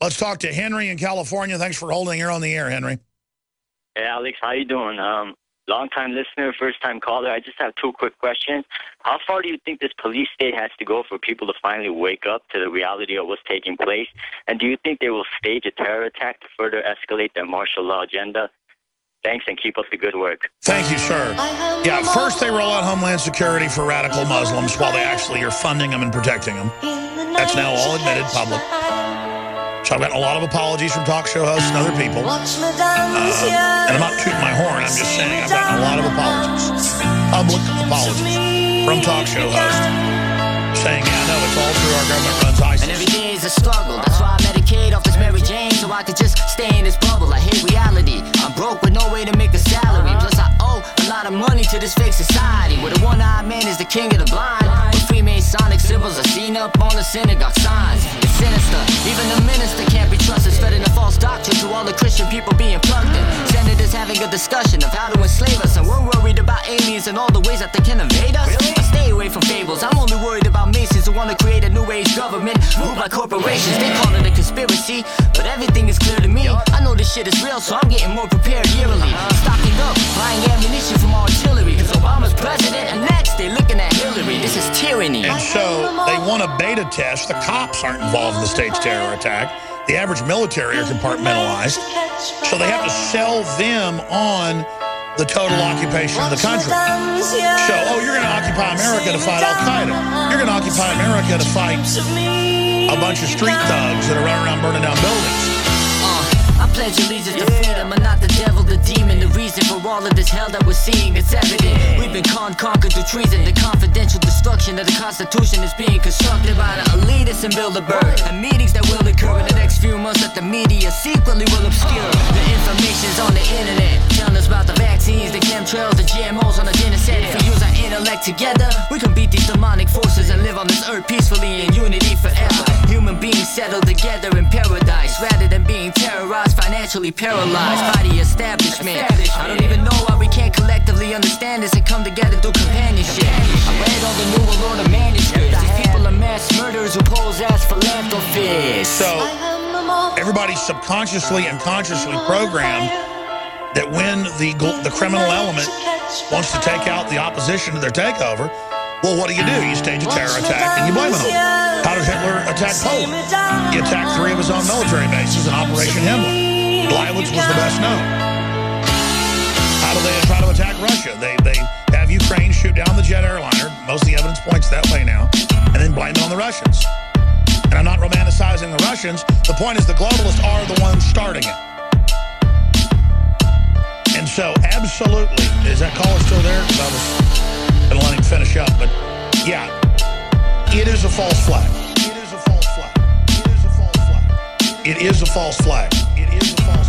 Let's talk to Henry in California. Thanks for holding here on the air, Henry. Hey, Alex, how you doing? Um, long time listener, first time caller. I just have two quick questions. How far do you think this police state has to go for people to finally wake up to the reality of what's taking place? And do you think they will stage a terror attack to further escalate their martial law agenda? Thanks and keep up the good work. Thank you, sir. Yeah, first they roll out Homeland Security for radical Muslims while they actually are funding them and protecting them. That's now all admitted public. So I've gotten a lot of apologies from talk show hosts and other people. Uh, and I'm not tooting my horn, I'm just saying I've gotten a lot of apologies. Public apologies from talk show hosts saying, yeah, no, it's all through our government runs ISIS. And every day is a struggle. That's why I medicate off this Mary Jane so I could just stay in this bubble. I hate reality. I'm broke with no way to make a salary. Plus, I owe a lot of money to this fake society where the one eyed man is the king of the blind. Where Freemasonic symbols are seen up on the synagogue signs. It's sinister. Even the discussion of how to enslave us, and we're worried about aliens and all the ways that they can invade us. I stay away from fables. I'm only worried about Masons who want to create a new age government ruled by corporations. They call it a conspiracy, but everything is clear to me. I know this shit is real, so I'm getting more prepared yearly. Uh-huh. Stocking up, buying ammunition from artillery, cause Obama's president, and next they looking at Hillary. This is tyranny. And so they want a beta test. The cops aren't involved in the state's terror attack. The average military are compartmentalized. So they have to sell them on the total occupation of the country. So, oh, you're going to occupy America to fight Al Qaeda. You're going to occupy America to fight a bunch of street thugs that are running around burning down buildings. Uh, I pledge allegiance to freedom and not the devil, the demon. The reason for all of this hell that we're seeing is evident. We've been con conquered through treason. The confidential destruction of the Constitution is being constructed by the elitists in Bilderberg. And meetings that will occur in the next the media secretly will obscure. The information's on the internet, telling us about the vaccines, the chemtrails, the GMOs on the dinner set. If we use our intellect together, we can beat these demonic forces and live on this earth peacefully in unity forever. Human beings settle together in paradise rather than being terrorized, financially paralyzed by the establishment. I don't even know why we can't collectively understand this and come together through companionship. I read all the New World Order manuscripts. These people are mass murderers who pose as philanthropists. So everybody's subconsciously and consciously programmed that when the the criminal element wants to take out the opposition to their takeover, well, what do you do? You stage a terror attack and you blame it on them. How did Hitler attack Poland? He attacked three of his own military bases in Operation Himmler. Gleiwitz was the best known. How do they try to attack Russia? They, they have Ukraine shoot down the jet airliner. Most of the evidence points that way now. And then blame it on the Russians. Romanticizing the point is the globalists are the ones starting it. And so, absolutely, is that caller still there? I was going to let him finish up. But, yeah, it is a false flag. It is a false flag. It is a false flag. It is a false flag. It is a false flag.